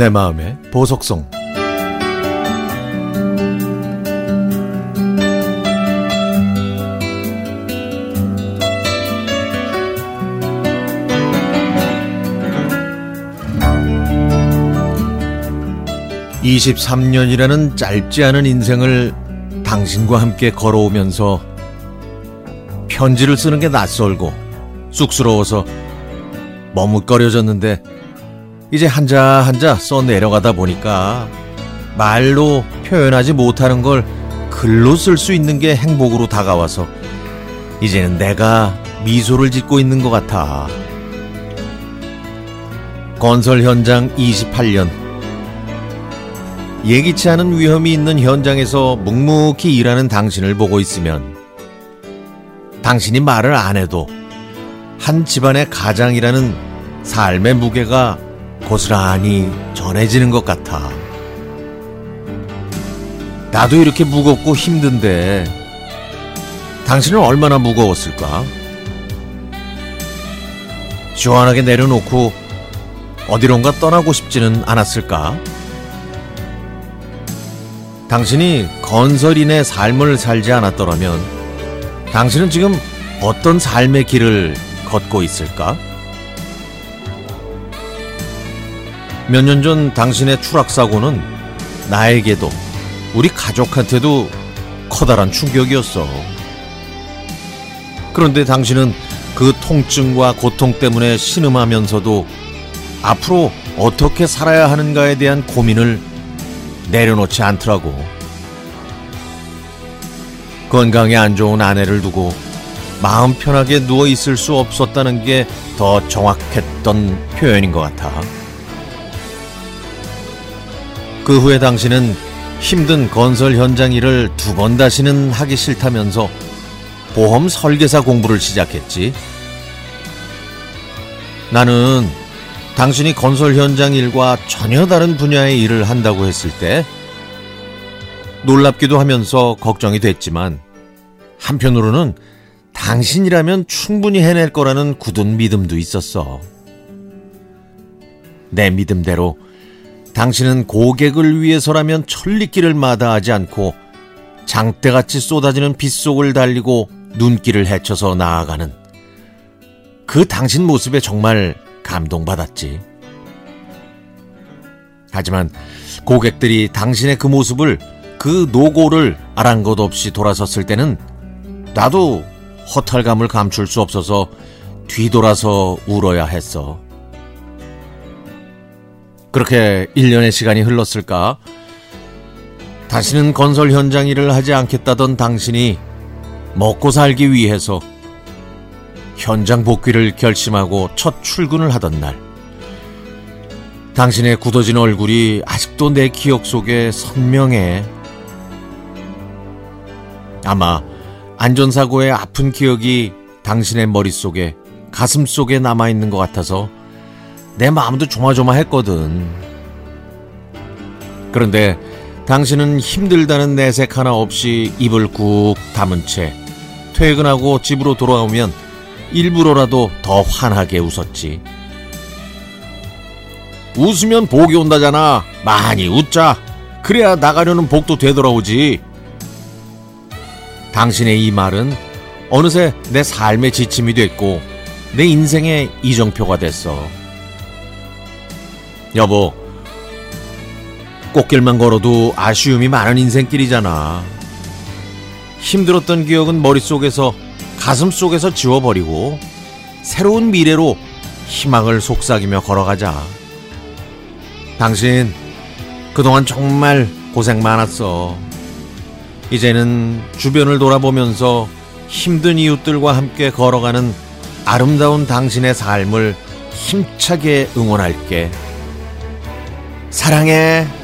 내 마음의 보석성. 23년이라는 짧지 않은 인생을 당신과 함께 걸어오면서 편지를 쓰는 게 낯설고 쑥스러워서 머뭇거려졌는데 이제 한자 한자 써 내려가다 보니까 말로 표현하지 못하는 걸 글로 쓸 수 있는 게 행복으로 다가와서 이제는 내가 미소를 짓고 있는 것 같아. 건설 현장 28년. 예기치 않은 위험이 있는 현장에서 묵묵히 일하는 당신을 보고 있으면 당신이 말을 안 해도 한 집안의 가장이라는 삶의 무게가 고스란히 전해지는 것 같아. 나도 이렇게 무겁고 힘든데 당신은 얼마나 무거웠을까? 시원하게 내려놓고 어디론가 떠나고 싶지는 않았을까? 당신이 건설인의 삶을 살지 않았더라면 당신은 지금 어떤 삶의 길을 걷고 있을까? 몇 년 전 당신의 추락사고는 나에게도 우리 가족한테도 커다란 충격이었어. 그런데 당신은 그 통증과 고통 때문에 신음하면서도 앞으로 어떻게 살아야 하는가에 대한 고민을 내려놓지 않더라고. 건강에 안 좋은 아내를 두고 마음 편하게 누워 있을 수 없었다는 게 더 정확했던 표현인 것 같아. 그 후에 당신은 힘든 건설 현장 일을 두 번 다시는 하기 싫다면서 보험 설계사 공부를 시작했지. 나는 당신이 건설 현장 일과 전혀 다른 분야의 일을 한다고 했을 때 놀랍기도 하면서 걱정이 됐지만 한편으로는 당신이라면 충분히 해낼 거라는 굳은 믿음도 있었어. 내 믿음대로 당신은 고객을 위해서라면 천리길을 마다하지 않고 장대같이 쏟아지는 빗속을 달리고 눈길을 헤쳐서 나아가는 그 당신 모습에 정말 감동받았지. 하지만 고객들이 당신의 그 모습을 그 노고를 아랑곳 없이 돌아섰을 때는 나도 허탈감을 감출 수 없어서 뒤돌아서 울어야 했어. 그렇게 1년의 시간이 흘렀을까? 다시는 건설 현장 일을 하지 않겠다던 당신이 먹고 살기 위해서 현장 복귀를 결심하고 첫 출근을 하던 날. 당신의 굳어진 얼굴이 아직도 내 기억 속에 선명해. 아마 안전사고의 아픈 기억이 당신의 머릿속에 가슴 속에 남아있는 것 같아서 내 마음도 조마조마했거든. 그런데 당신은 힘들다는 내색 하나 없이 입을 꾹 다문 채 퇴근하고 집으로 돌아오면 일부러라도 더 환하게 웃었지. 웃으면 복이 온다잖아. 많이 웃자. 그래야 나가려는 복도 되돌아오지. 당신의 이 말은 어느새 내 삶의 지침이 됐고 내 인생의 이정표가 됐어. 여보, 꽃길만 걸어도 아쉬움이 많은 인생길이잖아. 힘들었던 기억은 머릿속에서 가슴 속에서 지워버리고 새로운 미래로 희망을 속삭이며 걸어가자. 당신 그동안 정말 고생 많았어. 이제는 주변을 돌아보면서 힘든 이웃들과 함께 걸어가는 아름다운 당신의 삶을 힘차게 응원할게. 사랑해.